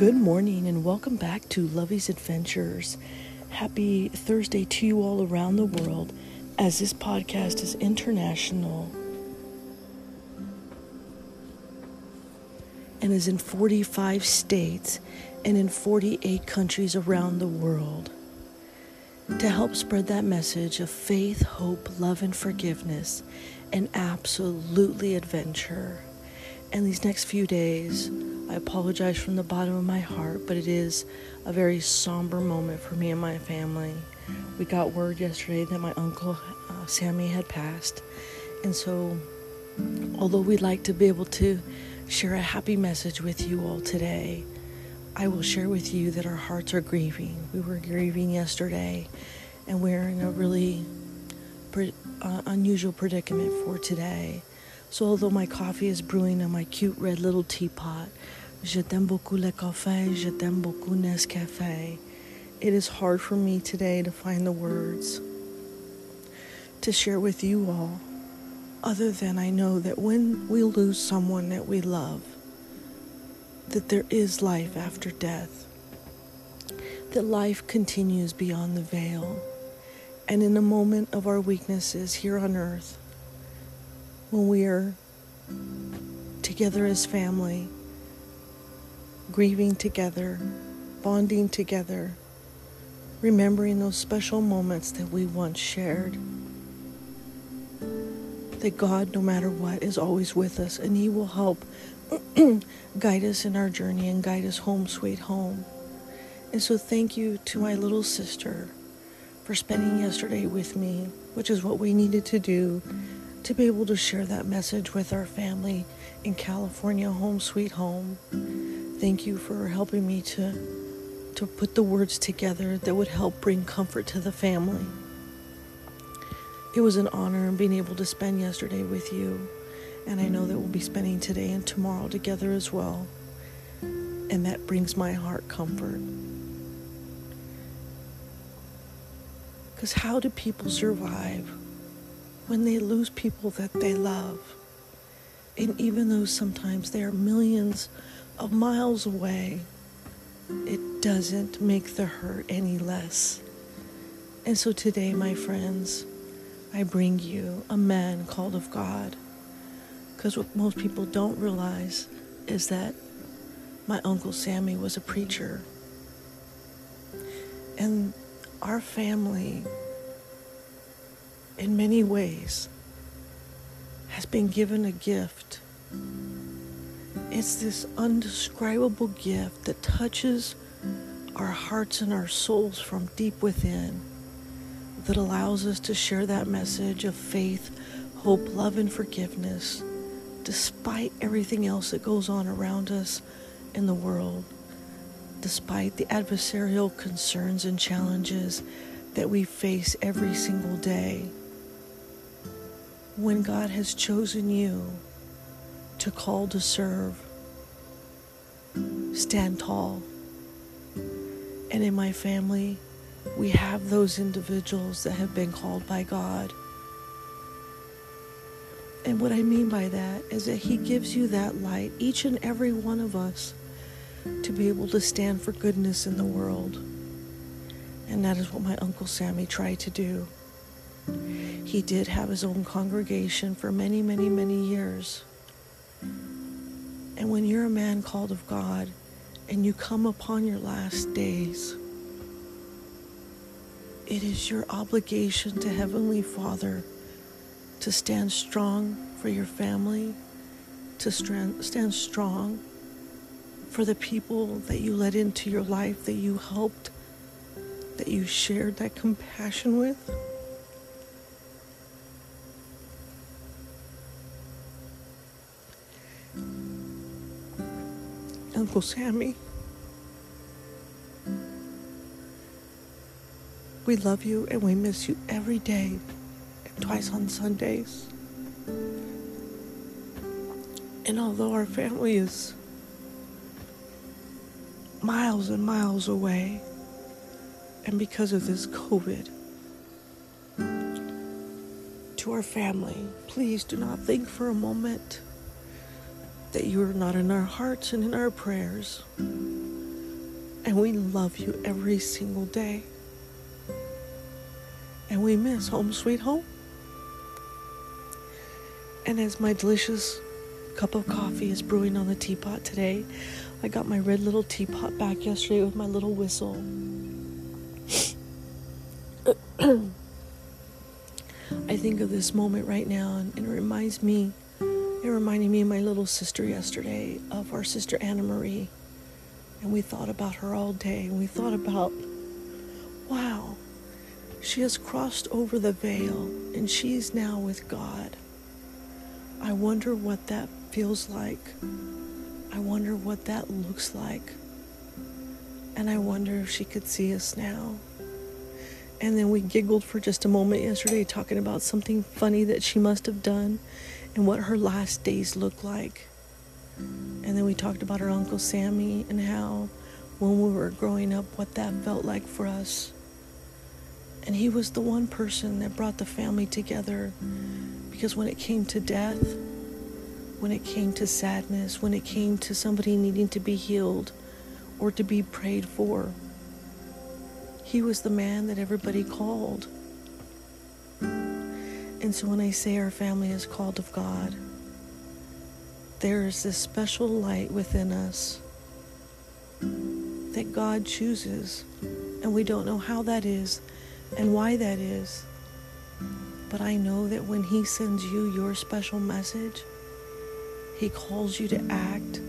Good morning and welcome back to Lovey's Adventures. Happy Thursday to you all around the world as this podcast is international and is in 45 states and in 48 countries around the world. To help spread that message of faith, hope, love, and forgiveness, and absolutely adventure. And these next few days, I apologize from the bottom of my heart, but it is a very somber moment for me and my family. We got word yesterday that my uncle uh, Sammy had passed, and so although we'd like to be able to share a happy message with you all today, I will share with you that our hearts are grieving. We were grieving yesterday, and we're in a really pre- uh, unusual predicament for today. So, although my coffee is brewing in my cute red little teapot, Je t'aime beaucoup le café, je t'aime beaucoup Nescafé. It is hard for me today to find the words to share with you all, other than I know that when we lose someone that we love, that there is life after death, that life continues beyond the veil, and in a moment of our weaknesses here on earth, when we are together as family, grieving together, bonding together, remembering those special moments that we once shared. That God, no matter what, is always with us and He will help guide us in our journey and guide us home, sweet home. And so, thank you to my little sister for spending yesterday with me, which is what we needed to do to be able to share that message with our family in California, home, sweet home. Thank you for helping me to to put the words together that would help bring comfort to the family. It was an honor being able to spend yesterday with you, and I know that we'll be spending today and tomorrow together as well. And that brings my heart comfort. Because how do people survive when they lose people that they love? And even though sometimes they are millions of miles away, it doesn't make the hurt any less. And so today, my friends, I bring you a man called of God. Because what most people don't realize is that my Uncle Sammy was a preacher. And our family, in many ways, has been given a gift it's this undescribable gift that touches our hearts and our souls from deep within that allows us to share that message of faith, hope, love, and forgiveness despite everything else that goes on around us in the world, despite the adversarial concerns and challenges that we face every single day. When God has chosen you, to call to serve. Stand tall. And in my family, we have those individuals that have been called by God. And what I mean by that is that He gives you that light, each and every one of us, to be able to stand for goodness in the world. And that is what my Uncle Sammy tried to do. He did have his own congregation for many, many, many years. And when you're a man called of God and you come upon your last days, it is your obligation to Heavenly Father to stand strong for your family, to stand strong for the people that you let into your life, that you helped, that you shared that compassion with. Uncle Sammy. We love you and we miss you every day and twice on Sundays. And although our family is miles and miles away, and because of this COVID, to our family, please do not think for a moment that you are not in our hearts and in our prayers. And we love you every single day. And we miss home sweet home. And as my delicious cup of coffee is brewing on the teapot today, I got my red little teapot back yesterday with my little whistle. I think of this moment right now, and it reminds me, it reminded me of my little sister yesterday, of our sister Anna Marie. And we thought about her all day, and we thought about, wow, she has crossed over the veil, and she's now with God. I wonder what that feels like. I wonder what that looks like. And I wonder if she could see us now. And then we giggled for just a moment yesterday, talking about something funny that she must have done and what her last days looked like. And then we talked about her Uncle Sammy and how, when we were growing up, what that felt like for us. And he was the one person that brought the family together because when it came to death, when it came to sadness, when it came to somebody needing to be healed or to be prayed for, he was the man that everybody called. And so when I say our family is called of God, there is this special light within us that God chooses, and we don't know how that is and why that is. But I know that when He sends you your special message, He calls you to act,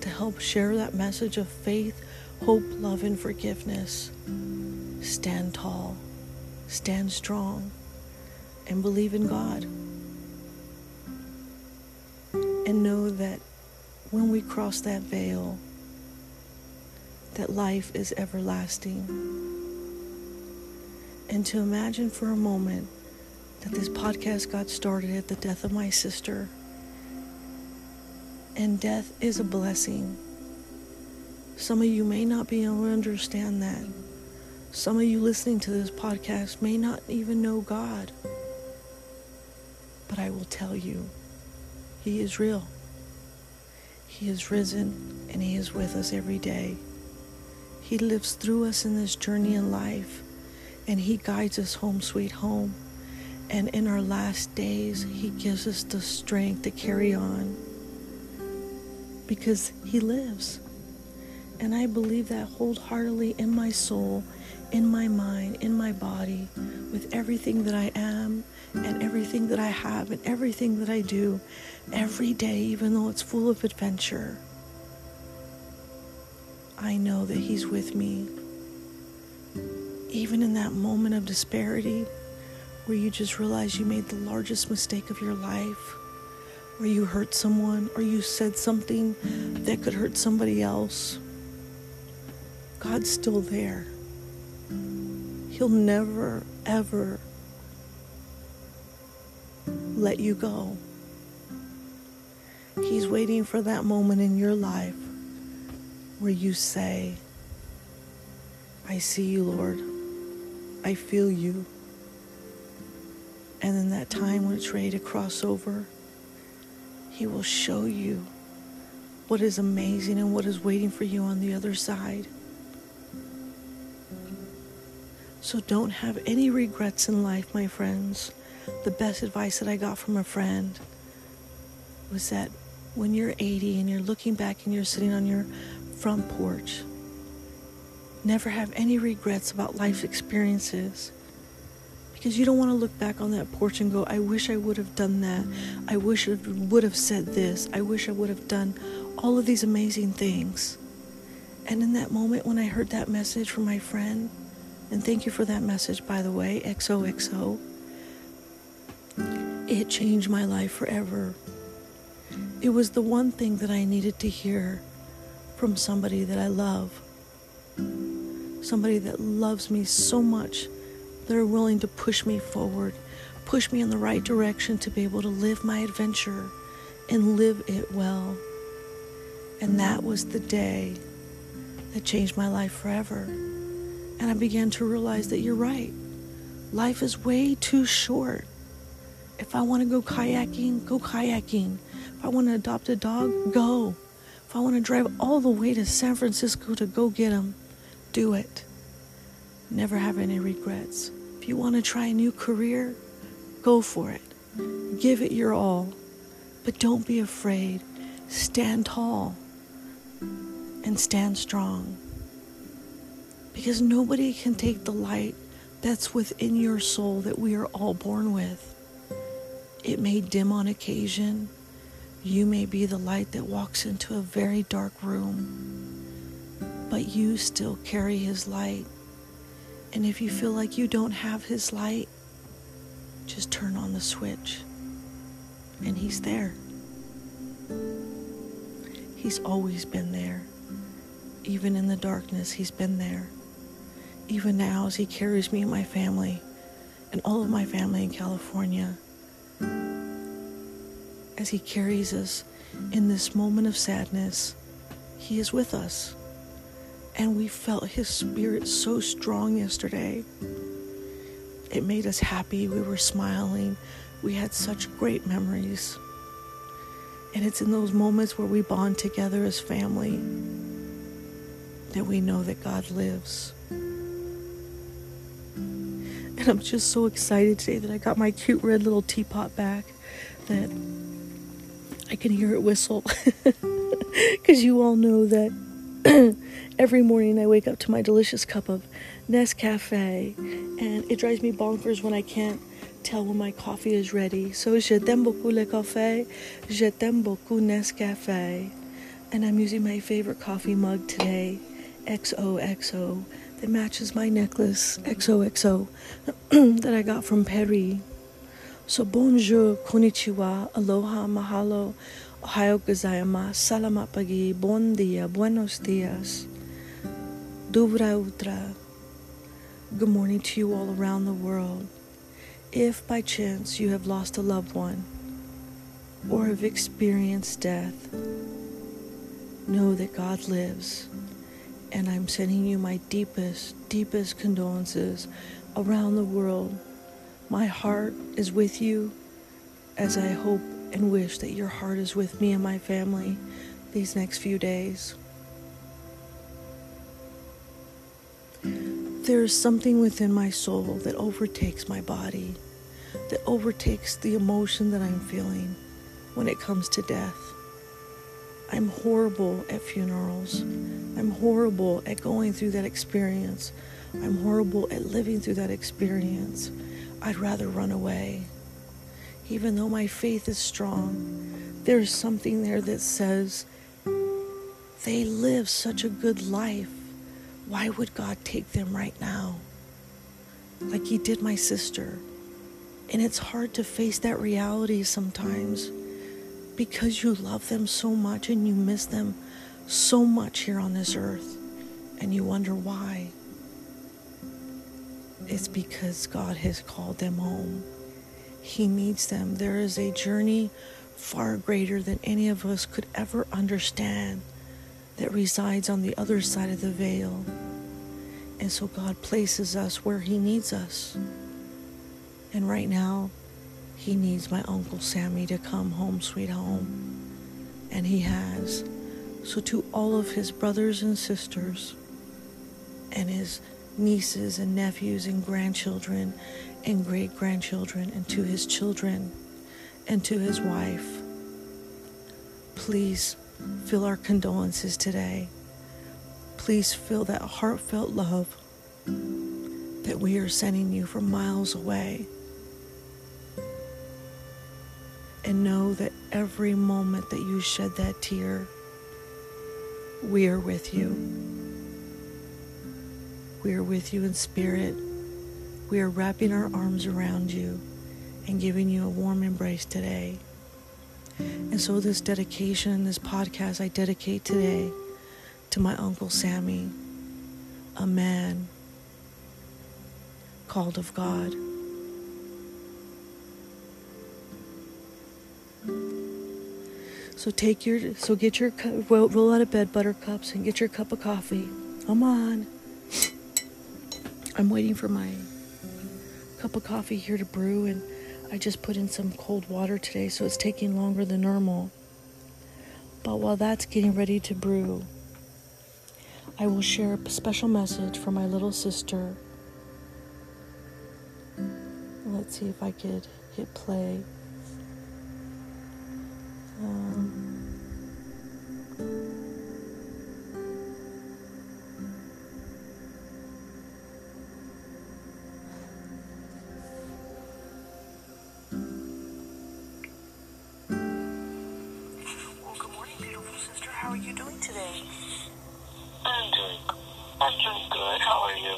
to help share that message of faith, hope, love, and forgiveness. Stand tall, stand strong, and believe in God. And know that when we cross that veil, that life is everlasting. And to imagine for a moment that this podcast got started at the death of my sister. And death is a blessing. Some of you may not be able to understand that. Some of you listening to this podcast may not even know God. But I will tell you, He is real. He is risen and He is with us every day. He lives through us in this journey in life and He guides us home, sweet home. And in our last days, He gives us the strength to carry on because He lives. And I believe that wholeheartedly in my soul in my mind, in my body, with everything that I am and everything that I have and everything that I do every day, even though it's full of adventure. I know that He's with me. Even in that moment of disparity, where you just realize you made the largest mistake of your life, where you hurt someone or you said something that could hurt somebody else, God's still there. He'll never, ever let you go. He's waiting for that moment in your life where you say, I see you, Lord. I feel you. And in that time when it's ready to cross over, He will show you what is amazing and what is waiting for you on the other side. So don't have any regrets in life, my friends. The best advice that I got from a friend was that when you're 80 and you're looking back and you're sitting on your front porch, never have any regrets about life's experiences. Because you don't want to look back on that porch and go, I wish I would have done that. I wish I would have said this. I wish I would have done all of these amazing things. And in that moment when I heard that message from my friend, and thank you for that message, by the way, XOXO. It changed my life forever. It was the one thing that I needed to hear from somebody that I love. Somebody that loves me so much, they're willing to push me forward, push me in the right direction to be able to live my adventure and live it well. And that was the day that changed my life forever. And I began to realize that you're right. Life is way too short. If I want to go kayaking, go kayaking. If I want to adopt a dog, go. If I want to drive all the way to San Francisco to go get him, do it. Never have any regrets. If you want to try a new career, go for it. Give it your all. But don't be afraid. Stand tall and stand strong. Because nobody can take the light that's within your soul that we are all born with. It may dim on occasion. You may be the light that walks into a very dark room, but you still carry His light. And if you feel like you don't have His light, just turn on the switch, and He's there. He's always been there. Even in the darkness, He's been there. Even now, as He carries me and my family, and all of my family in California, as He carries us in this moment of sadness, He is with us. And we felt His Spirit so strong yesterday. It made us happy. We were smiling. We had such great memories. And it's in those moments where we bond together as family that we know that God lives. And I'm just so excited today that I got my cute red little teapot back that I can hear it whistle. Because you all know that every morning I wake up to my delicious cup of Nescafe, and it drives me bonkers when I can't tell when my coffee is ready. So je t'aime beaucoup le café, je t'aime beaucoup Nescafe, and I'm using my favorite coffee mug today, XOXO, that matches my necklace, XOXO, that I got from Paris. So bonjour, konnichiwa, aloha, mahalo, ohayo gozaimasu, salamat pagi, bon dia, buenos dias, dubra utra. Good morning to you all around the world. If by chance you have lost a loved one or have experienced death, know that God lives, and I'm sending you my deepest, deepest condolences around the world. My heart is with you as I hope and wish that your heart is with me and my family these next few days. There is something within my soul that overtakes my body, that overtakes the emotion that I'm feeling when it comes to death. I'm horrible at funerals. I'm horrible at going through that experience. I'm horrible at living through that experience. I'd rather run away. Even though my faith is strong, there's something there that says they live such a good life. Why would God take them right now? Like He did my sister. And it's hard to face that reality sometimes because you love them so much and you miss them so much here on this earth. And you wonder why. It's because God has called them home. He needs them. There is a journey far greater than any of us could ever understand that resides on the other side of the veil. And so God places us where He needs us. And right now, He needs my Uncle Sammy to come home, sweet home. And He has. So, to all of His brothers and sisters, and His nieces and nephews and grandchildren and great grandchildren, and to His children and to His wife, please feel our condolences today. Please feel that heartfelt love that we are sending you from miles away. And know that every moment that you shed that tear, we are with you. We are with you in spirit. We are wrapping our arms around you and giving you a warm embrace today. And so, this dedication, this podcast, I dedicate today to my Uncle Sammy, a man called of God. So take your, so get your, roll, roll out of bed, buttercups, and get your cup of coffee. Come on. I'm waiting for my cup of coffee here to brew, and I just put in some cold water today, so it's taking longer than normal. But while that's getting ready to brew, I will share a special message for my little sister. Let's see if I could hit play. Are you doing today? I'm doing, I'm doing good. How are you?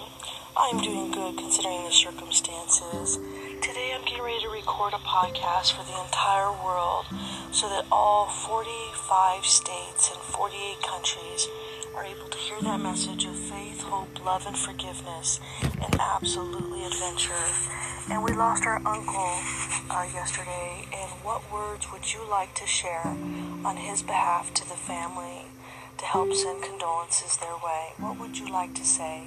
I'm doing good considering the circumstances. Today I'm getting ready to record a podcast for the entire world so that all 45 states and 48 countries are able to hear that message of faith, hope, love, and forgiveness, and absolutely adventure. And we lost our uncle uh, yesterday. And what words would you like to share on his behalf to the family to help send condolences their way? What would you like to say?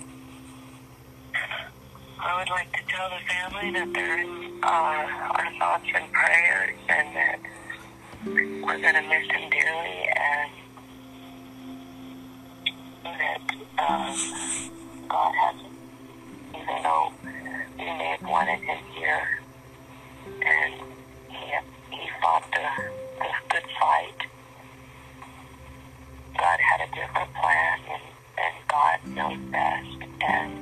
I would like to tell the family that they're in uh, our thoughts and prayers and that we're going to miss him dearly and that um, God has, even though we may have wanted him here and he, he fought the, the good fight, God had a different plan and, God knows best. And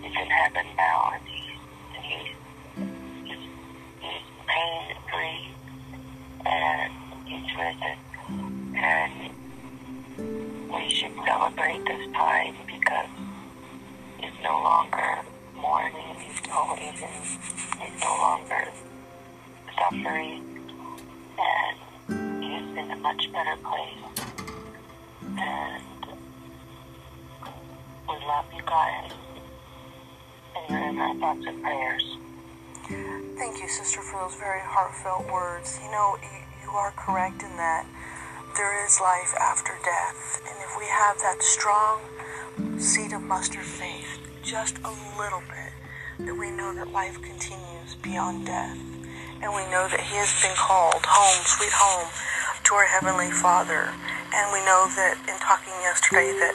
he's in heaven now. And he's, and he's, he's, he's pain free and he's risen. And we should celebrate this time because it's no longer mourning, he's no even, he's no longer suffering. And he's in a much better place and uh, we love you guys and you're in our thoughts and prayers. Thank you, sister, for those very heartfelt words. You know, you, you are correct in that there is life after death. And if we have that strong seed of mustard faith, just a little bit, that we know that life continues beyond death. And we know that He has been called home, sweet home, to our Heavenly Father. And we know that in talking yesterday that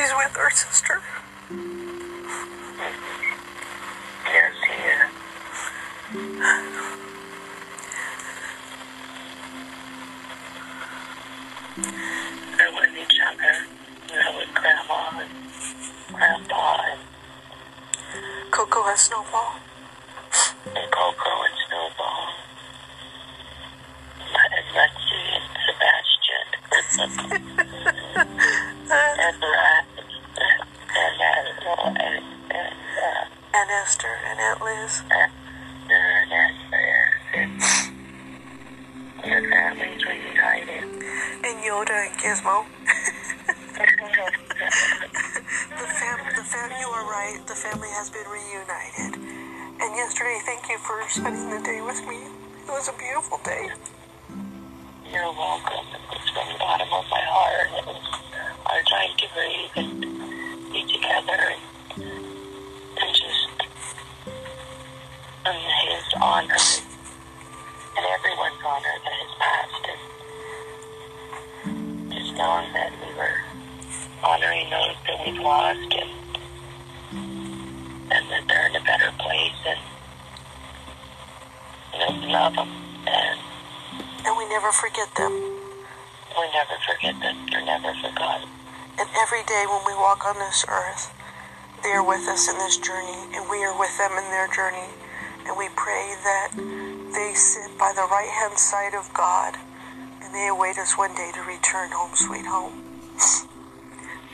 He's with our sister. Yes, he is. They're with each other. They're with Grandma and Grandpa and, Coco has Snowball. Knowing that we were honoring those that we've lost and and that they're in a better place and we love them and And we never forget them. we never forget them. they're never forgotten. And every day when we walk on this earth, they are with us in this journey, and we are with them in their journey. And we pray that they sit by the right hand side of God, and they await us one day to return home, sweet home.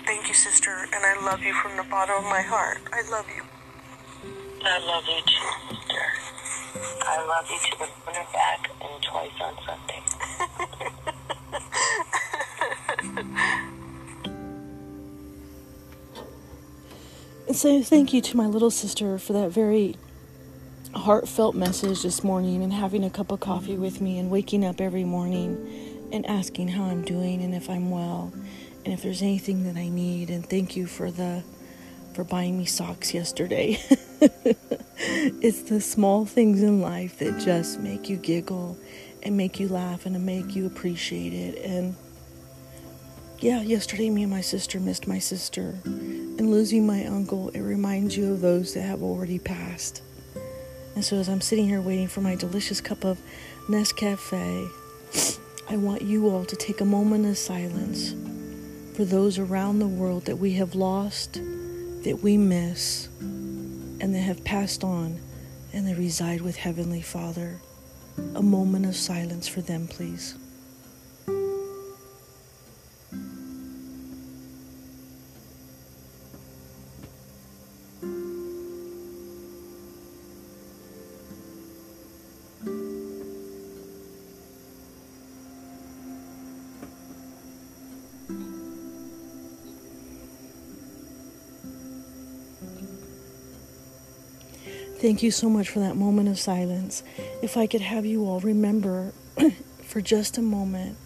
Thank you, sister, and I love you from the bottom of my heart. I love you. I love you too, sister. I love you to the moon and back and twice on Sunday. And so, thank you to my little sister for that very heartfelt message this morning and having a cup of coffee with me and waking up every morning and asking how I'm doing and if I'm well and if there's anything that I need. And thank you for the for buying me socks yesterday. it's the small things in life that just make you giggle and make you laugh and make you appreciate it. And yeah, yesterday me and my sister missed my sister. And losing my uncle, it reminds you of those that have already passed. And so as I'm sitting here waiting for my delicious cup of Nescafe, I want you all to take a moment of silence for those around the world that we have lost, that we miss, and that have passed on and they reside with Heavenly Father. A moment of silence for them, please. Thank you so much for that moment of silence. If I could have you all remember for just a moment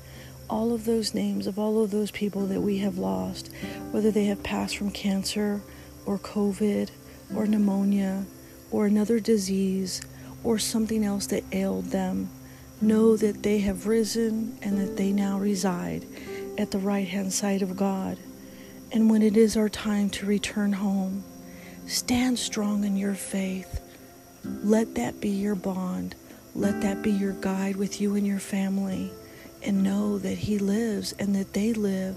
all of those names of all of those people that we have lost, whether they have passed from cancer or COVID or pneumonia or another disease or something else that ailed them. Know that they have risen and that they now reside at the right hand side of God. And when it is our time to return home, stand strong in your faith let that be your bond. Let that be your guide with you and your family. And know that He lives and that they live,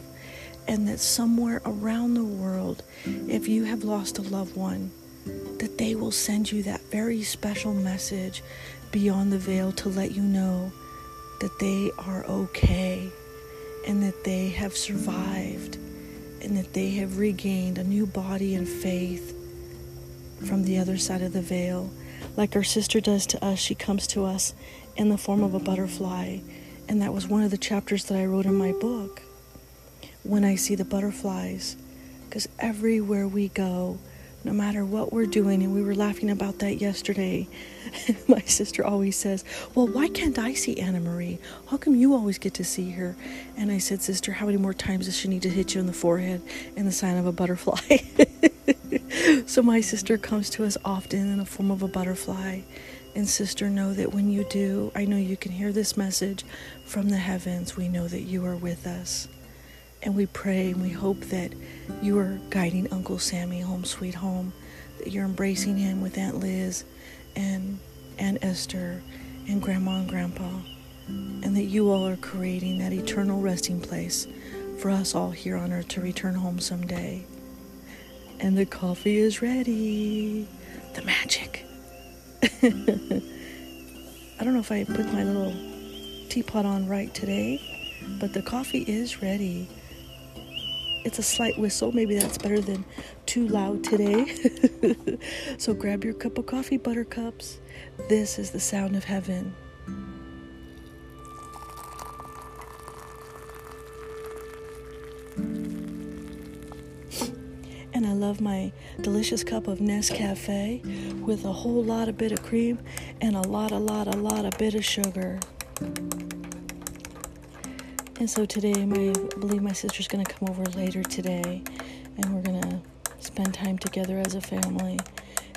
and that somewhere around the world, if you have lost a loved one, that they will send you that very special message beyond the veil to let you know that they are okay and that they have survived and that they have regained a new body and faith from the other side of the veil like our sister does to us, she comes to us in the form of a butterfly. And that was one of the chapters that I wrote in my book. When I see the butterflies, because everywhere we go, no matter what we're doing, and we were laughing about that yesterday. My sister always says, Well, why can't I see Anna Marie? How come you always get to see her? And I said, Sister, how many more times does she need to hit you in the forehead in the sign of a butterfly? so my sister comes to us often in the form of a butterfly. And sister, know that when you do, I know you can hear this message from the heavens. We know that you are with us. And we pray and we hope that you are guiding Uncle Sammy home, sweet home, that you're embracing him with Aunt Liz and Aunt Esther and Grandma and Grandpa, and that you all are creating that eternal resting place for us all here on earth to return home someday. And the coffee is ready. The magic. I don't know if I put my little teapot on right today, but the coffee is ready. It's a slight whistle. Maybe that's better than too loud today. so grab your cup of coffee, buttercups. This is the sound of heaven. Love my delicious cup of Nescafe with a whole lot of bit of cream and a lot, a lot, a lot of bit of sugar. And so today, my, I believe my sister's going to come over later today, and we're going to spend time together as a family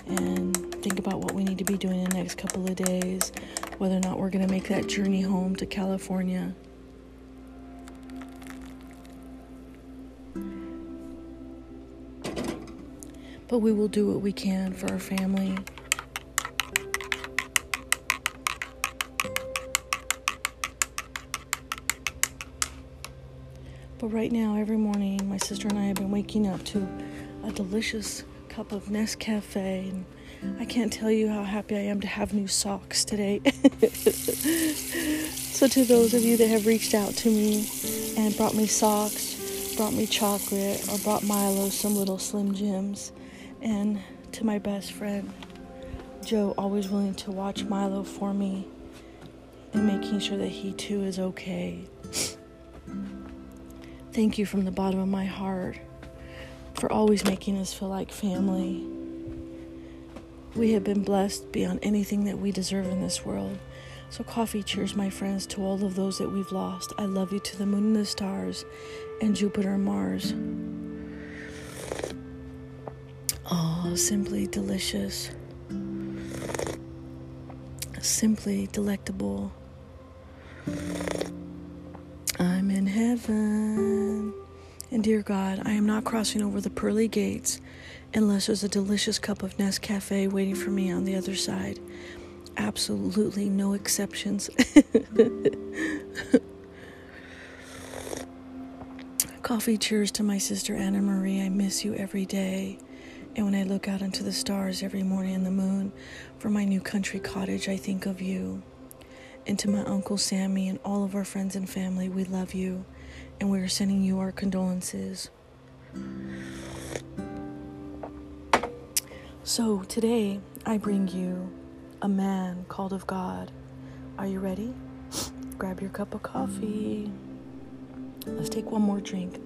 and think about what we need to be doing in the next couple of days, whether or not we're going to make that journey home to California. But we will do what we can for our family. But right now, every morning, my sister and I have been waking up to a delicious cup of Nescafe. And I can't tell you how happy I am to have new socks today. so, to those of you that have reached out to me and brought me socks, brought me chocolate, or brought Milo some little Slim Jims, and to my best friend, Joe, always willing to watch Milo for me and making sure that he too is okay. Thank you from the bottom of my heart for always making us feel like family. We have been blessed beyond anything that we deserve in this world. So, coffee cheers, my friends, to all of those that we've lost. I love you to the moon and the stars and Jupiter and Mars. Simply delicious. Simply delectable. I'm in heaven. And dear God, I am not crossing over the pearly gates unless there's a delicious cup of Nescafe waiting for me on the other side. Absolutely no exceptions. Coffee cheers to my sister Anna Marie. I miss you every day. And when I look out into the stars every morning and the moon from my new country cottage, I think of you. And to my Uncle Sammy and all of our friends and family, we love you and we are sending you our condolences. So today I bring you a man called of God. Are you ready? Grab your cup of coffee. Let's take one more drink.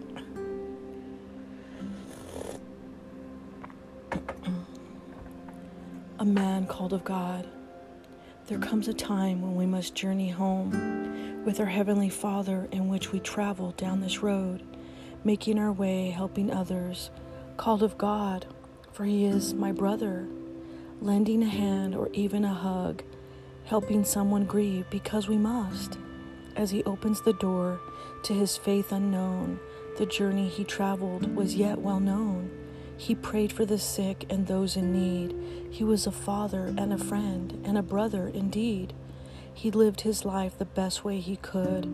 A man called of God. There comes a time when we must journey home with our Heavenly Father, in which we travel down this road, making our way, helping others, called of God, for He is my brother, lending a hand or even a hug, helping someone grieve because we must. As He opens the door to His faith unknown, the journey He traveled was yet well known. He prayed for the sick and those in need. He was a father and a friend and a brother indeed. He lived his life the best way he could,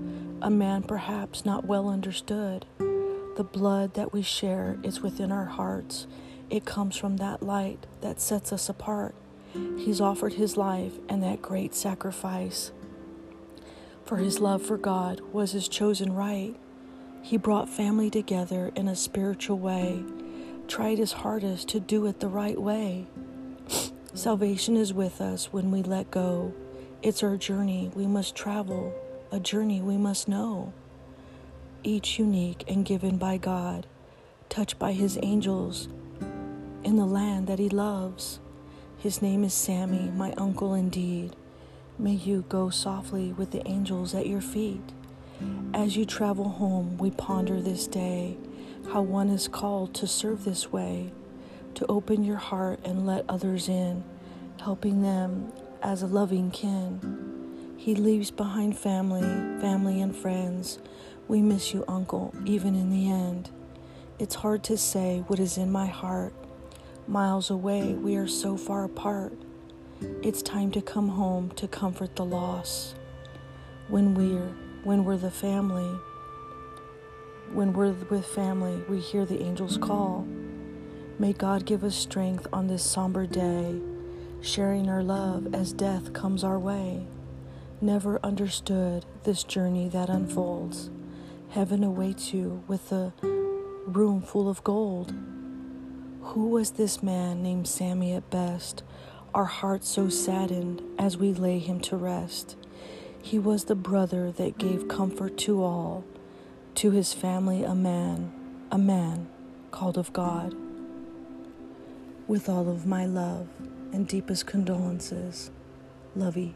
a man perhaps not well understood. The blood that we share is within our hearts. It comes from that light that sets us apart. He's offered his life and that great sacrifice. For his love for God was his chosen right. He brought family together in a spiritual way tried his hardest to do it the right way. Salvation is with us when we let go. It's our journey we must travel, a journey we must know. Each unique and given by God, touched by his angels in the land that he loves. His name is Sammy, my uncle indeed. May you go softly with the angels at your feet. As you travel home, we ponder this day how one is called to serve this way, to open your heart and let others in, helping them as a loving kin. He leaves behind family, family and friends. We miss you, Uncle, even in the end. It's hard to say what is in my heart. Miles away, we are so far apart. It's time to come home to comfort the loss. When we're when we're the family, when we're with family, we hear the angels call. May God give us strength on this somber day, sharing our love as death comes our way. Never understood this journey that unfolds. Heaven awaits you with a room full of gold. Who was this man named Sammy at best? Our hearts so saddened as we lay him to rest. He was the brother that gave comfort to all to his family a man, a man called of God. With all of my love and deepest condolences, Lovey.